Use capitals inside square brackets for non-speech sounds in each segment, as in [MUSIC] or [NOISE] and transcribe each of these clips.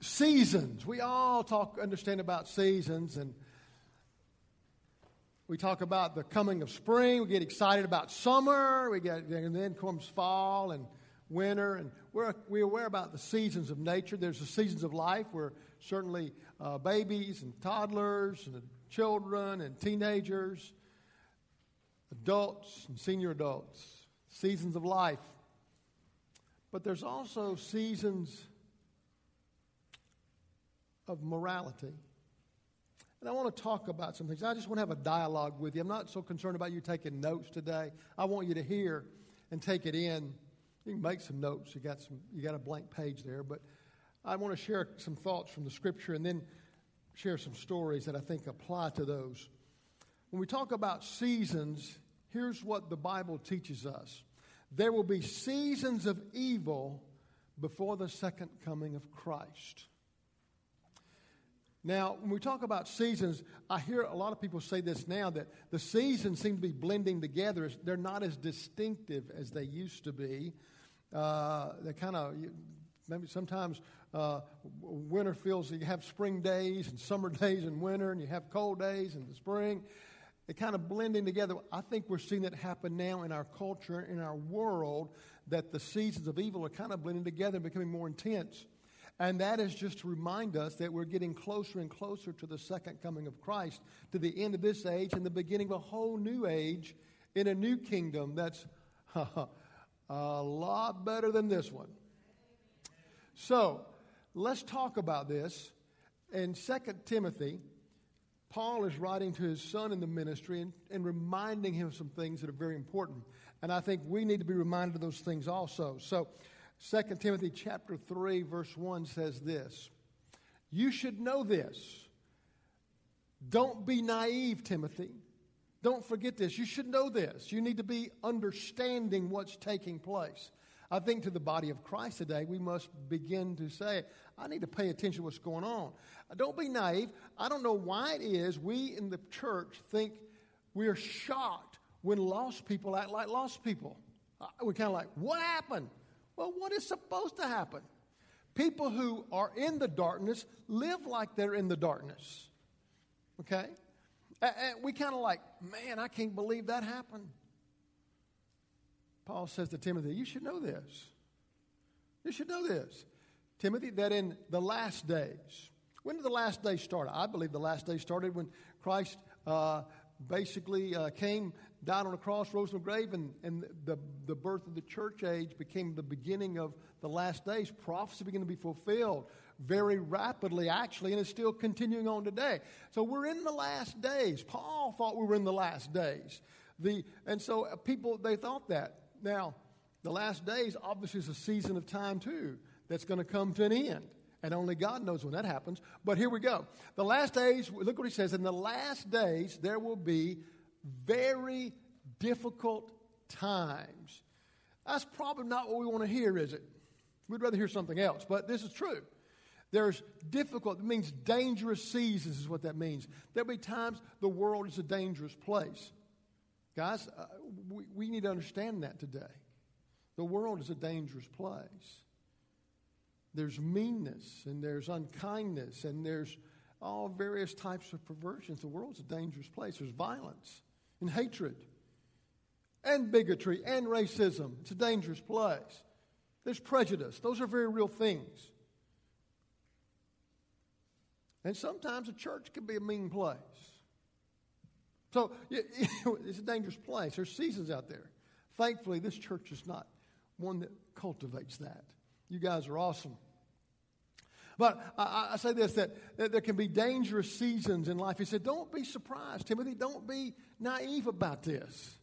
seasons. We all talk, understand about seasons, and we talk about the coming of spring. We get excited about summer. We get, and then comes fall and winter, and we're, we're aware about the seasons of nature. There's the seasons of life where certainly uh, babies and toddlers and children and teenagers, adults and senior adults, seasons of life. But there's also seasons of morality. And I want to talk about some things. I just want to have a dialogue with you. I'm not so concerned about you taking notes today. I want you to hear and take it in. You can make some notes. You got some you got a blank page there, but I want to share some thoughts from the scripture and then share some stories that I think apply to those. When we talk about seasons, here's what the Bible teaches us. There will be seasons of evil before the second coming of Christ. Now, when we talk about seasons, I hear a lot of people say this now that the seasons seem to be blending together. They're not as distinctive as they used to be. Uh, they kind of, maybe sometimes uh, winter feels you have spring days and summer [LAUGHS] days in winter, and you have cold days in the spring. They kind of blending together. I think we're seeing that happen now in our culture, in our world, that the seasons of evil are kind of blending together and becoming more intense. And that is just to remind us that we're getting closer and closer to the second coming of Christ, to the end of this age and the beginning of a whole new age in a new kingdom that's [LAUGHS] a lot better than this one. So, let's talk about this. In 2 Timothy, Paul is writing to his son in the ministry and, and reminding him of some things that are very important. And I think we need to be reminded of those things also. So, 2 Timothy chapter 3 verse 1 says this. You should know this. Don't be naive, Timothy. Don't forget this. You should know this. You need to be understanding what's taking place. I think to the body of Christ today, we must begin to say, I need to pay attention to what's going on. Don't be naive. I don't know why it is we in the church think we're shocked when lost people act like lost people. Uh, we're kind of like, what happened? Well, what is supposed to happen? People who are in the darkness live like they're in the darkness. Okay? And we kind of like, man, I can't believe that happened. Paul says to Timothy, You should know this. You should know this. Timothy, that in the last days, when did the last day start? I believe the last day started when Christ uh, basically uh, came died on a cross, rose from the grave, and, and the, the birth of the church age became the beginning of the last days. Prophecy began to be fulfilled very rapidly, actually, and it's still continuing on today. So we're in the last days. Paul thought we were in the last days. The, and so uh, people, they thought that. Now, the last days obviously is a season of time, too, that's going to come to an end. And only God knows when that happens. But here we go. The last days, look what he says. In the last days, there will be very difficult times. That's probably not what we want to hear, is it? We'd rather hear something else, but this is true. There's difficult, it means dangerous seasons, is what that means. There'll be times the world is a dangerous place. Guys, uh, we, we need to understand that today. The world is a dangerous place. There's meanness, and there's unkindness, and there's all various types of perversions. The world's a dangerous place. There's violence and hatred and bigotry and racism. It's a dangerous place. There's prejudice. Those are very real things. And sometimes a church can be a mean place. So [LAUGHS] it's a dangerous place. There's seasons out there. Thankfully, this church is not one that cultivates that. You guys are awesome. But I, I say this that, that, there can be dangerous seasons in life. He said, Don't be surprised, Timothy. Don't be naive about this.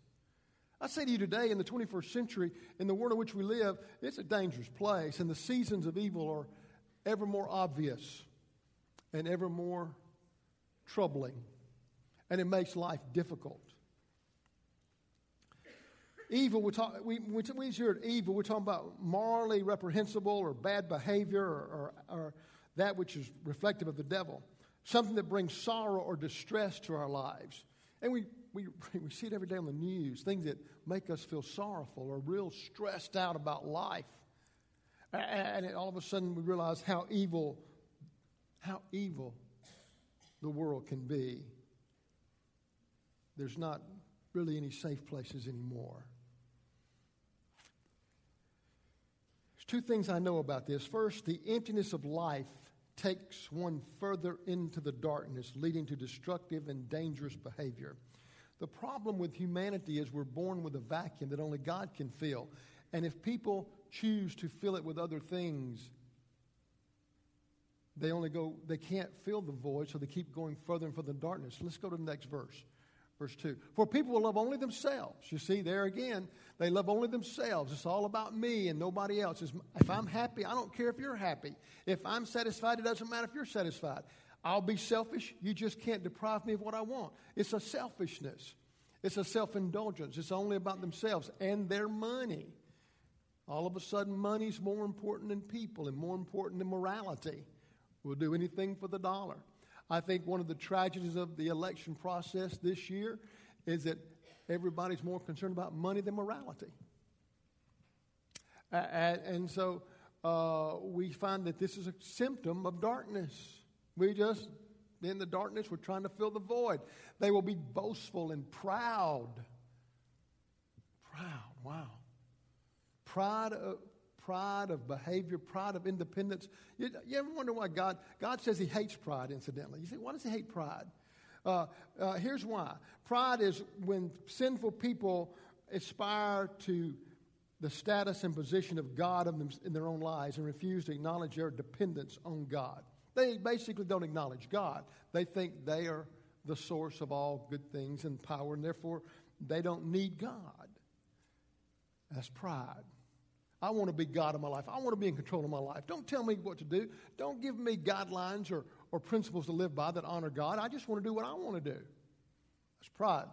I say to you today, in the 21st century, in the world in which we live, it's a dangerous place, and the seasons of evil are ever more obvious and ever more troubling, and it makes life difficult. Evil, we talk, we, we, we hear evil, we're talking about morally reprehensible or bad behavior or, or, or that which is reflective of the devil, something that brings sorrow or distress to our lives. And we, we, [LAUGHS] we see it every day on the news, things that make us feel sorrowful or real stressed out about life. And all of a sudden we realize how evil how evil the world can be, there's not really any safe places anymore. There's two things I know about this. First, the emptiness of life takes one further into the darkness, leading to destructive and dangerous behavior. The problem with humanity is we're born with a vacuum that only God can fill. And if people choose to fill it with other things, they only go, they can't fill the void, so they keep going further and further in darkness. Let's go to the next verse. Verse 2. For people will love only themselves. You see, there again, they love only themselves. It's all about me and nobody else. If I'm happy, I don't care if you're happy. If I'm satisfied, it doesn't matter if you're satisfied. I'll be selfish. You just can't deprive me of what I want. It's a selfishness, it's a self indulgence. It's only about themselves and their money. All of a sudden, money's more important than people and more important than morality. We'll do anything for the dollar. I think one of the tragedies of the election process this year is that everybody's more concerned about money than morality. Uh, and so uh, we find that this is a symptom of darkness. We just, in the darkness, we're trying to fill the void. They will be boastful and proud. Proud, wow. Pride of, pride of behavior, pride of independence. You, you, ever wonder why God, God says he hates pride, incidentally? You say, why does he hate pride? Uh, uh, here's why. Pride is when sinful people aspire to the status and position of God in their own lives and refuse to acknowledge their dependence on God. They basically don't acknowledge God. They think they are the source of all good things and power, and therefore they don't need God. That's pride. I want to be God of my life. I want to be in control of my life. Don't tell me what to do. Don't give me guidelines or, or principles to live by that honor God. I just want to do what I want to do. That's pride.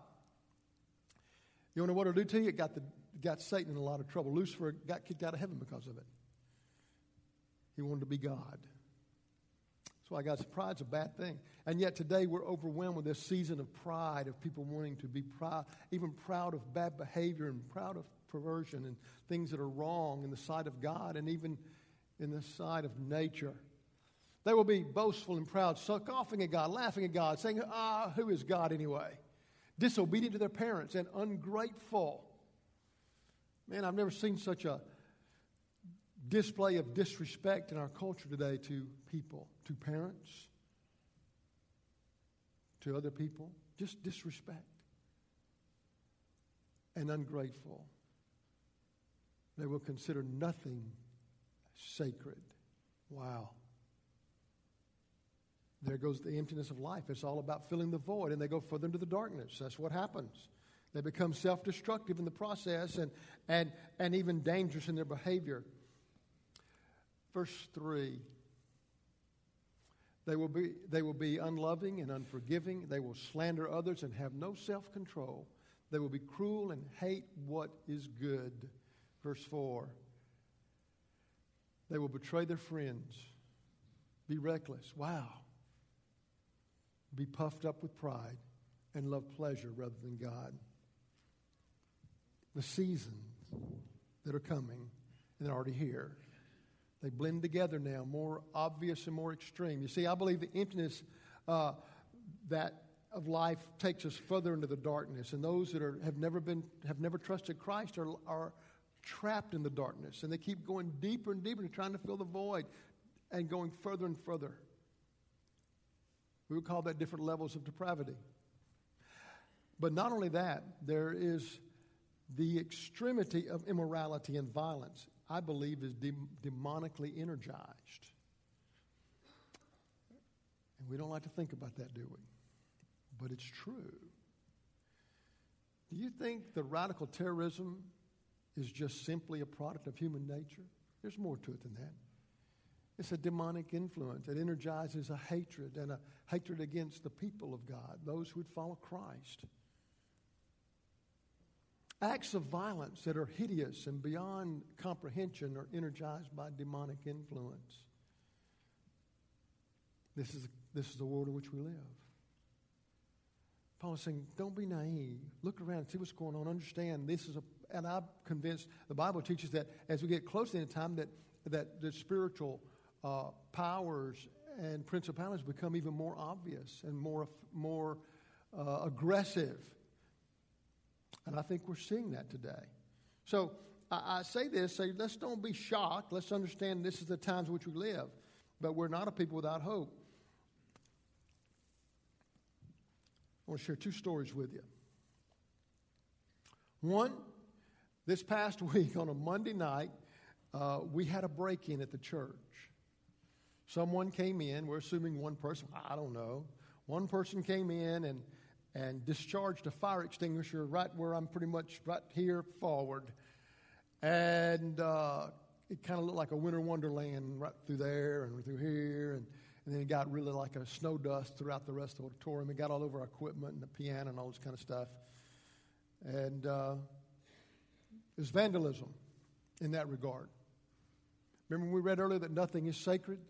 You want to know what it'll do to you? It got, the, got Satan in a lot of trouble. Lucifer got kicked out of heaven because of it. He wanted to be God. That's why said pride's a bad thing. And yet today we're overwhelmed with this season of pride, of people wanting to be proud, even proud of bad behavior and proud of perversion and things that are wrong in the sight of God and even in the sight of nature. They will be boastful and proud, scoffing at God, laughing at God, saying, Ah, who is God anyway? Disobedient to their parents and ungrateful. Man, I've never seen such a display of disrespect in our culture today to people, to parents, to other people. Just disrespect and ungrateful. They will consider nothing sacred. Wow. There goes the emptiness of life. It's all about filling the void, and they go further into the darkness. That's what happens. They become self destructive in the process and, and, and even dangerous in their behavior. Verse 3 they will, be, they will be unloving and unforgiving. They will slander others and have no self control. They will be cruel and hate what is good. Verse 4 They will betray their friends, be reckless. Wow. Be puffed up with pride and love pleasure rather than God. The seasons that are coming and they're already here. They blend together now, more obvious and more extreme. You see, I believe the emptiness uh, that of life takes us further into the darkness, and those that are, have never been have never trusted Christ are, are trapped in the darkness, and they keep going deeper and deeper and trying to fill the void and going further and further. We would call that different levels of depravity. But not only that, there is the extremity of immorality and violence, I believe, is de- demonically energized. And we don't like to think about that, do we? But it's true. Do you think the radical terrorism is just simply a product of human nature. There's more to it than that. It's a demonic influence. It energizes a hatred and a hatred against the people of God, those who would follow Christ. Acts of violence that are hideous and beyond comprehension are energized by demonic influence. This is, this is the world in which we live. Paul is saying, don't be naive. Look around, and see what's going on. Understand this is a and I'm convinced the Bible teaches that as we get closer in time that, that the spiritual uh, powers and principalities become even more obvious and more, more uh, aggressive. And I think we're seeing that today. So I, I say this, say, let's don't be shocked. Let's understand this is the times which we live. But we're not a people without hope. I want to share two stories with you. One, this past [LAUGHS] week on a Monday night, uh, we had a break in at the church. Someone came in, we're assuming one person, I don't know. One person came in and, and discharged a fire extinguisher right where I'm pretty much right here forward. And uh, it kind of looked like a winter wonderland right through there and through here. And, and then it got really like a snow dust throughout the rest of the auditorium. It got all over our equipment and the piano and all this kind of stuff. And uh, it was vandalism in that regard. Remember we read earlier that nothing is sacred?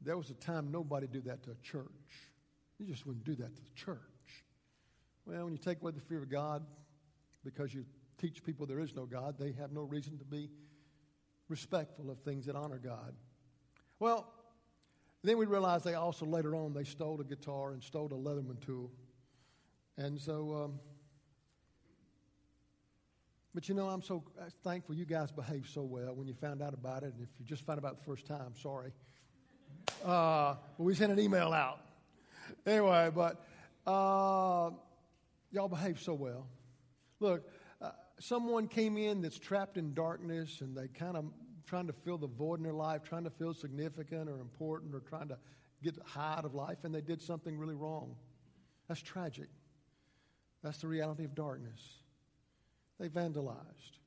There was a time nobody did that to a church. You just wouldn't do that to the church. Well, when you take away the fear of God because you teach people there is no God, they have no reason to be respectful of things that honor God. Well, then we realized they also later on they stole a guitar and stole a Leatherman tool. And so, um, but you know, I'm so thankful you guys behaved so well when you found out about it. And if you just found out the first time, sorry. Uh, but we sent an email out. Anyway, but uh, y'all behave so well. Look, uh, someone came in that's trapped in darkness and they kind of trying to fill the void in their life, trying to feel significant or important or trying to get high out of life, and they did something really wrong. That's tragic. That's the reality of darkness. They vandalized.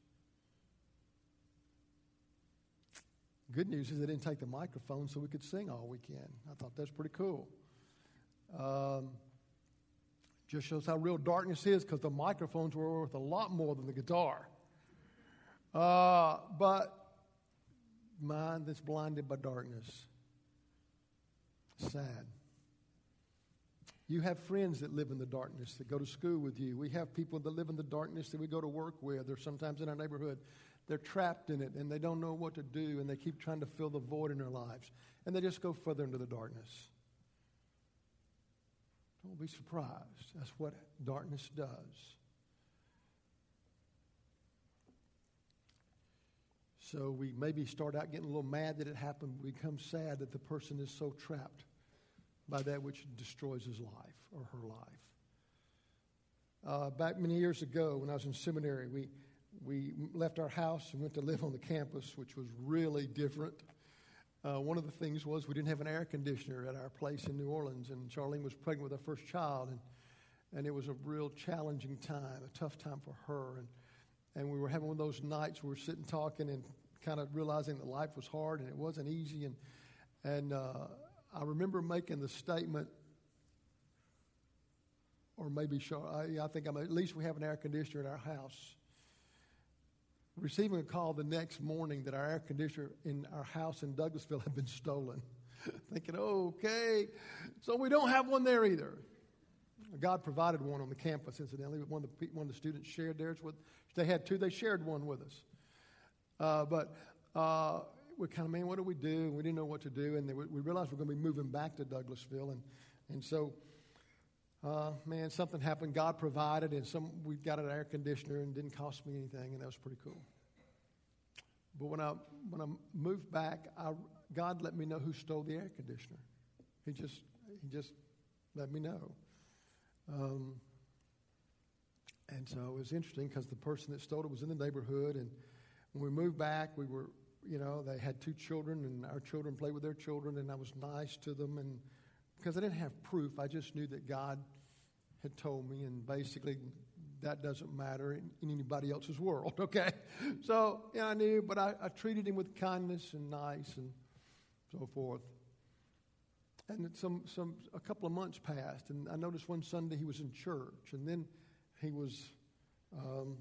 Good news is they didn't take the microphone so we could sing all weekend. I thought that's pretty cool. Um, just shows how real darkness is because the microphones were worth a lot more than the guitar. Uh, but mind that's blinded by darkness. Sad. You have friends that live in the darkness that go to school with you. We have people that live in the darkness that we go to work with, or sometimes in our neighborhood they're trapped in it and they don't know what to do and they keep trying to fill the void in their lives. And they just go further into the darkness. Don't be surprised. That's what darkness does. So we maybe start out getting a little mad that it happened, we become sad that the person is so trapped by that which destroys his life or her life. Uh, back many years ago, when I was in seminary, we we left our house and went to live on the campus, which was really different. Uh, one of the things was we didn't have an air conditioner at our place in New Orleans, and Charlene was pregnant with our first child, and, and it was a real challenging time, a tough time for her. And, and we were having one of those nights where we are sitting talking and kind of realizing that life was hard and it wasn't easy. And, and uh, I remember making the statement, or maybe I, I think I'm, at least we have an air conditioner in our house receiving a call the next morning that our air conditioner in our house in Douglasville had been stolen. [LAUGHS] Thinking, okay, so we don't have one there either. God provided one on the campus, incidentally. One of the, one of the students shared theirs with, they had two, they shared one with us. Uh, but uh, we kind of, man, what do we do? We didn't know what to do, and we, we realized we we're going to be moving back to Douglasville, and, and so uh, man, something happened. God provided, and some we got an air conditioner, and didn't cost me anything, and that was pretty cool. But when I when I moved back, I, God let me know who stole the air conditioner. He just he just let me know. Um, and so it was interesting because the person that stole it was in the neighborhood, and when we moved back, we were you know they had two children, and our children played with their children, and I was nice to them and because I didn't have proof. I just knew that God had told me, and basically that doesn't matter in, in anybody else's world, [LAUGHS] okay? So, yeah, I knew, but I, I, treated him with kindness and nice and so forth. And some, some, a couple of months passed, and I noticed one Sunday he was in church, and then he was um,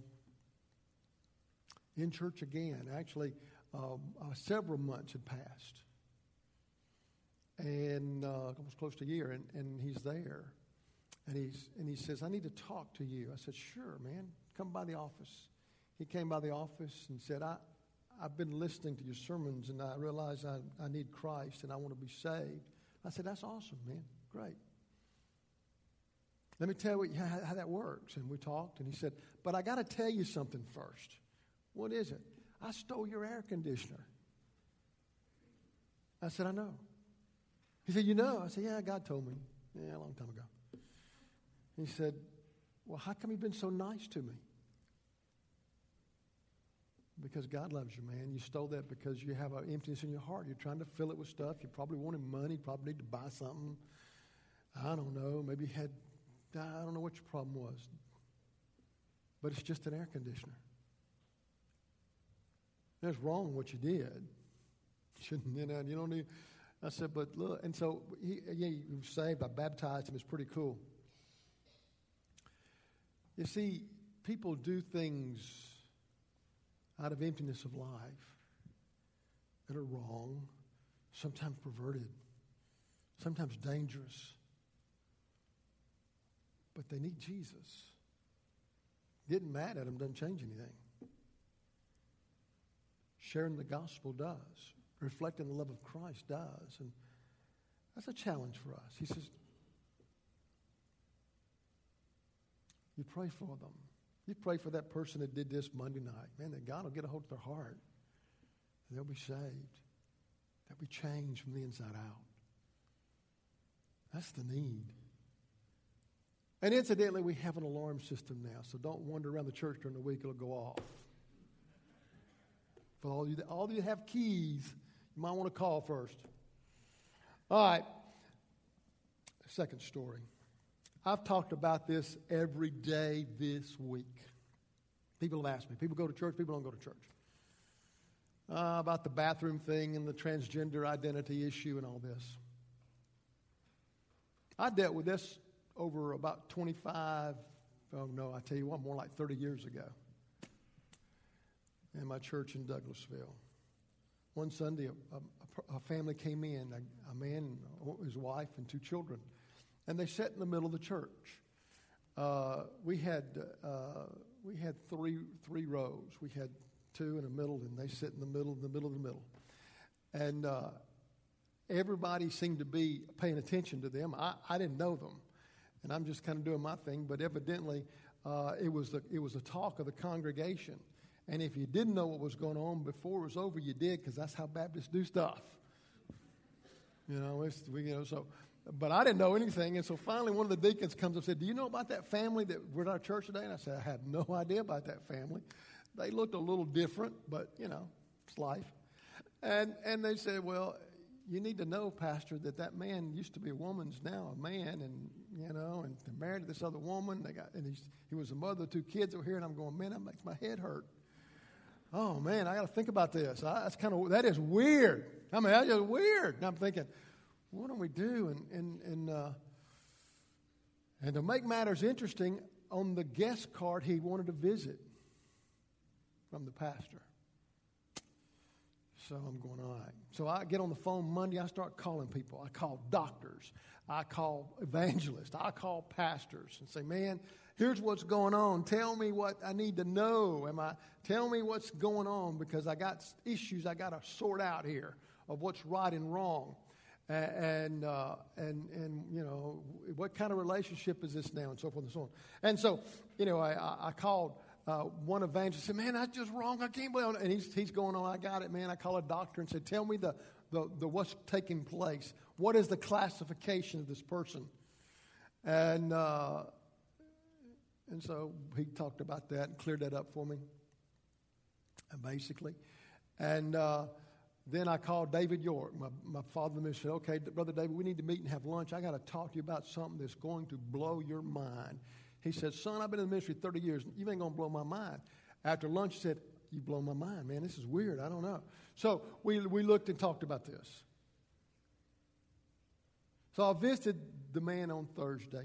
in church again. Actually, um, uh, several months had passed uh, almost close to a year, and, and he's there. And, he's, and he says, I need to talk to you. I said, Sure, man. Come by the office. He came by the office and said, I, I've been listening to your sermons and I realize I, I need Christ and I want to be saved. I said, That's awesome, man. Great. Let me tell you how, how that works. And we talked, and he said, But I got to tell you something first. What is it? I stole your air conditioner. I said, I know. He said, You know? I said, Yeah, God told me. Yeah, a long time ago. He said, Well, how come you've been so nice to me? Because God loves you, man. You stole that because you have an emptiness in your heart. You're trying to fill it with stuff. You probably wanted money, probably need to buy something. I don't know. Maybe you had, I don't know what your problem was. But it's just an air conditioner. That's wrong what you did. [LAUGHS] Shouldn't, you know, you don't need. I said, but look, and so he, he was saved. I baptized him. It's pretty cool. You see, people do things out of emptiness of life that are wrong, sometimes perverted, sometimes dangerous. But they need Jesus. Getting mad at them doesn't change anything. Sharing the gospel does. Reflecting the love of Christ does. And that's a challenge for us. He says, You pray for them. You pray for that person that did this Monday night. Man, that God will get a hold of their heart. And they'll be saved. They'll be changed from the inside out. That's the need. And incidentally, we have an alarm system now, so don't wander around the church during the week, it'll go off. For all you, all you have keys, you might want to call first. All right. Second story. I've talked about this every day this week. People have asked me. People go to church, people don't go to church. Uh, about the bathroom thing and the transgender identity issue and all this. I dealt with this over about 25, oh no, I tell you what, more like 30 years ago in my church in Douglasville. One Sunday, a, a, a family came in, a, a man, his wife, and two children and they sat in the middle of the church. Uh, we had uh, we had three three rows. We had two in the middle, and they sit in the middle, in the middle of the middle, and uh, everybody seemed to be paying attention to them. I, I didn't know them, and I'm just kind of doing my thing. But evidently, uh, it was the, it was a talk of the congregation. And if you didn't know what was going on before it was over, you did because that's how Baptists do stuff. You know, it's, we, you know, so but I didn't know anything. And so finally, one of the deacons comes up and said, Do you know about that family that were at our church today? And I said, I had no [LAUGHS] idea about that family. They looked a little different, but, you know, it's life. And, and they said, Well, you need to know, Pastor, that that man used to be a woman's now a man, and, you know, and they're married to this other woman. They got, and he was a mother of two kids over here, and I'm going, Man, that makes my head hurt. Oh, man, I got to think about this. I, that's kind of, that is weird. I mean, that's just weird. And I'm thinking, what do we do? And, and, and, uh, and to make matters interesting, on the guest card, he wanted a visit from the pastor. So I'm going, all right. So I get on the phone Monday. I start calling people. I call doctors. I call evangelists. I call pastors and say, man, here's what's going on. Tell me what I need to know. Am I, tell me what's going on because I got issues I got to sort out here of what's right and wrong and uh, and and you know what kind of relationship is this now, and so forth and so on. And so, you know, I, I called uh, one evangelist. Said, "Man, that's just wrong. I can't believe." It. And he's he's going on. I got it, man. I call a doctor and said, "Tell me the the, the what's taking place. What is the classification of this person?" And uh, and so he talked about that and cleared that up for me, basically, and uh, then I called David York, my, my father and said, Okay, Brother David, we need to meet and have lunch. I got to talk to you about something that's going to blow your mind. He said, Son, I've been in the ministry 30 years. You ain't going to blow my mind. After lunch, he said, You blow my mind, man. This is weird. I don't know. So we, we looked and talked about this. So I visited the man on Thursday.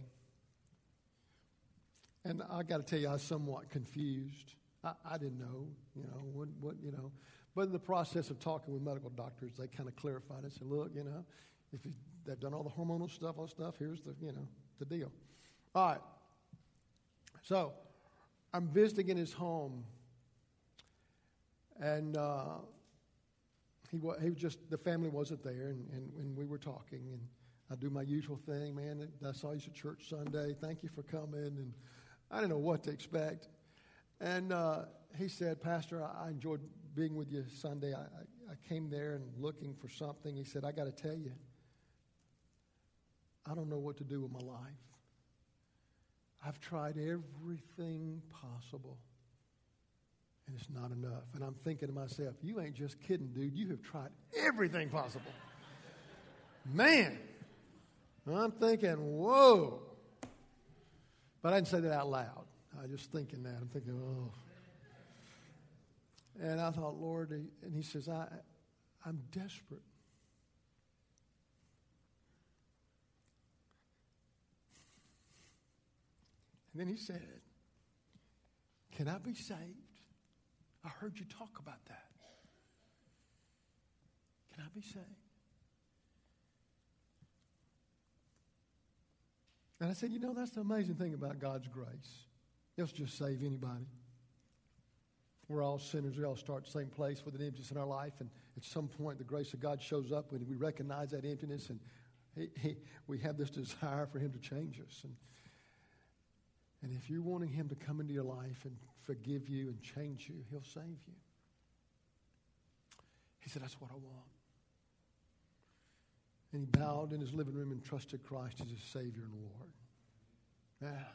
And I got to tell you, I was somewhat confused. I, I didn't know, you know, what, what, you know. But in the process of talking with medical doctors, they kind of clarified and said, look, you know, if you, they've done all the hormonal stuff, all stuff, here's the, you know, the deal. All right. So I'm visiting in his home. And uh, he, wa- he was just, the family wasn't there, and, and, and we were talking, and I do my usual thing, man. I saw you at church Sunday. Thank you for coming. And I didn't know what to expect. And uh, he said, Pastor, I, I enjoyed being with you Sunday. I, I, I came there and looking for something. He said, I got to tell you, I don't know what to do with my life. I've tried everything possible, and it's not enough. And I'm thinking to myself, you ain't just kidding, dude. You have tried everything possible. Man, I'm thinking, whoa. But I didn't say that out loud. I was just thinking that. I'm thinking, oh. And I thought, Lord, and he says, I, I'm desperate. And then he said, Can I be saved? I heard you talk about that. Can I be saved? And I said, You know, that's the amazing thing about God's grace. He'll just save anybody. We're all sinners. We all start the same place with an emptiness in our life. And at some point, the grace of God shows up when we recognize that emptiness and he, he, we have this desire for Him to change us. And, and if you're wanting Him to come into your life and forgive you and change you, He'll save you. He said, That's what I want. And he bowed in his living room and trusted Christ as his Savior and Lord. Ah.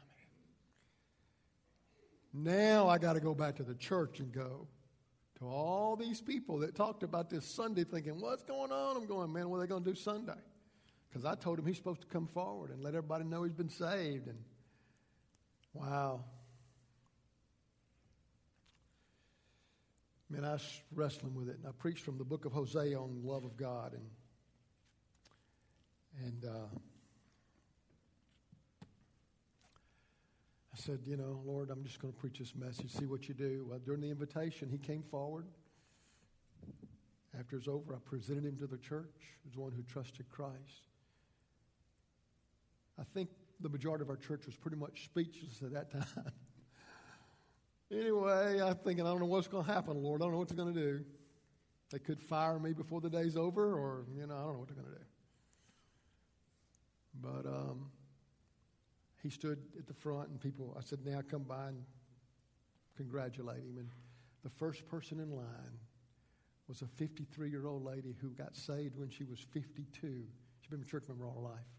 Now I got to go back to the church and go to all these people that talked about this Sunday thinking, what's going on? I'm going, man, what are they going to do Sunday? Because I told him he's supposed to come forward and let everybody know he's been saved. And wow. Man, I was wrestling with it. And I preached from the book of Hosea on the love of God. And, and uh, I said, you know, Lord, I'm just going to preach this message, see what you do. Well, during the invitation, he came forward. After it was over, I presented him to the church as one who trusted Christ. I think the majority of our church was pretty much speechless at that time. [LAUGHS] anyway, I'm thinking, I don't know what's going to happen, Lord. I don't know what they're going to do. They could fire me before the day's over, or, you know, I don't know what they're going to do. But um, he stood at the front, and people, I said, now come by and congratulate him. And the first person in line was a 53 year old lady who got saved when she was 52. She'd been a church member all her life.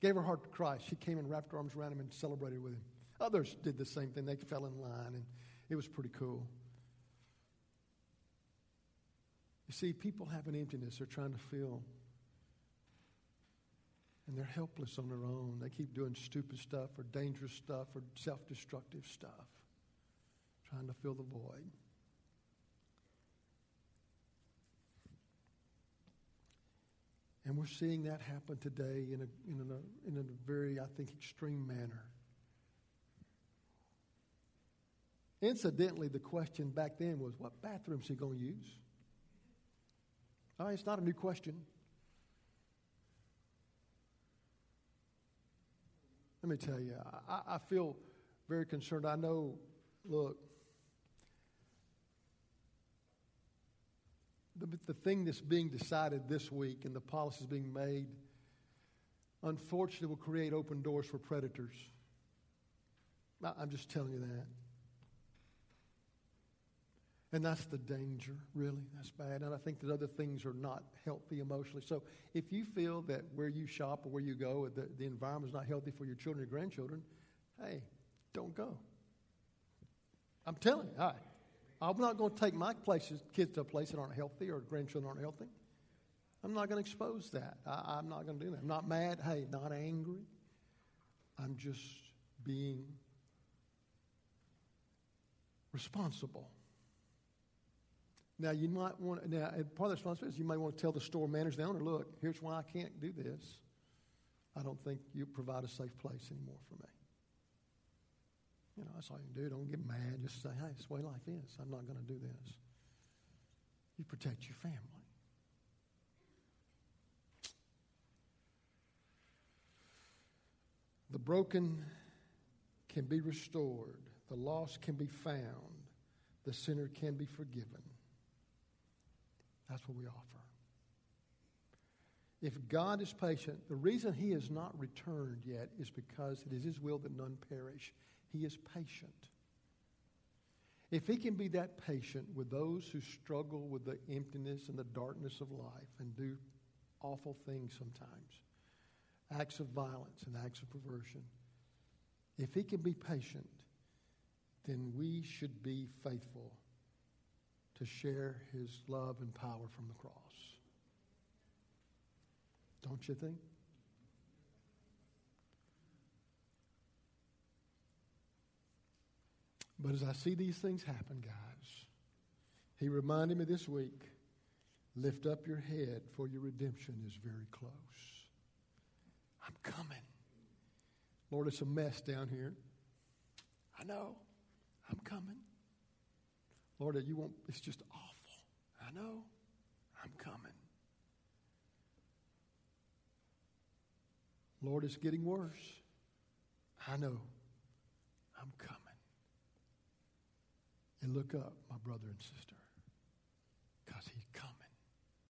Gave her heart to Christ. She came and wrapped her arms around him and celebrated with him. Others did the same thing. They fell in line, and it was pretty cool. You see, people have an emptiness they're trying to fill and they're helpless on their own. They keep doing stupid stuff or dangerous stuff or self destructive stuff, trying to fill the void. And we're seeing that happen today in a, in a, in a very, I think, extreme manner. Incidentally, the question back then was what bathroom's he going to use? Oh, it's not a new question. Let me tell you, I, I feel very concerned. I know, look, the, the thing that's being decided this week and the policies being made, unfortunately, will create open doors for predators. I'm just telling you that. And that's the danger, really. That's bad. And I think that other things are not healthy emotionally. So if you feel that where you shop or where you go, the, the environment is not healthy for your children or grandchildren, hey, don't go. I'm telling you, I, I'm not going to take my places, kids to a place that aren't healthy or grandchildren aren't healthy. I'm not going to expose that. I, I'm not going to do that. I'm not mad. Hey, not angry. I'm just being responsible. Now, you might want, now, part of the responsibility is you might want to tell the store manager, the owner, look, here's why I can't do this. I don't think you provide a safe place anymore for me. That's all you can do. Don't get mad. Just say, hey, it's the way life is. I'm not going to do this. You protect your family. The broken can be restored, the lost can be found, the sinner can be forgiven. That's what we offer. If God is patient, the reason he has not returned yet is because it is his will that none perish. He is patient. If he can be that patient with those who struggle with the emptiness and the darkness of life and do awful things sometimes, acts of violence and acts of perversion, if he can be patient, then we should be faithful to share his love and power from the cross. Don't you think? But as I see these things happen, guys, he reminded me this week lift up your head, for your redemption is very close. I'm coming. Lord, it's a mess down here. I know. I'm coming. Lord, you won't, it's just awful. I know. I'm coming. Lord, it's getting worse. I know. I'm coming. And look up, my brother and sister, because he's coming.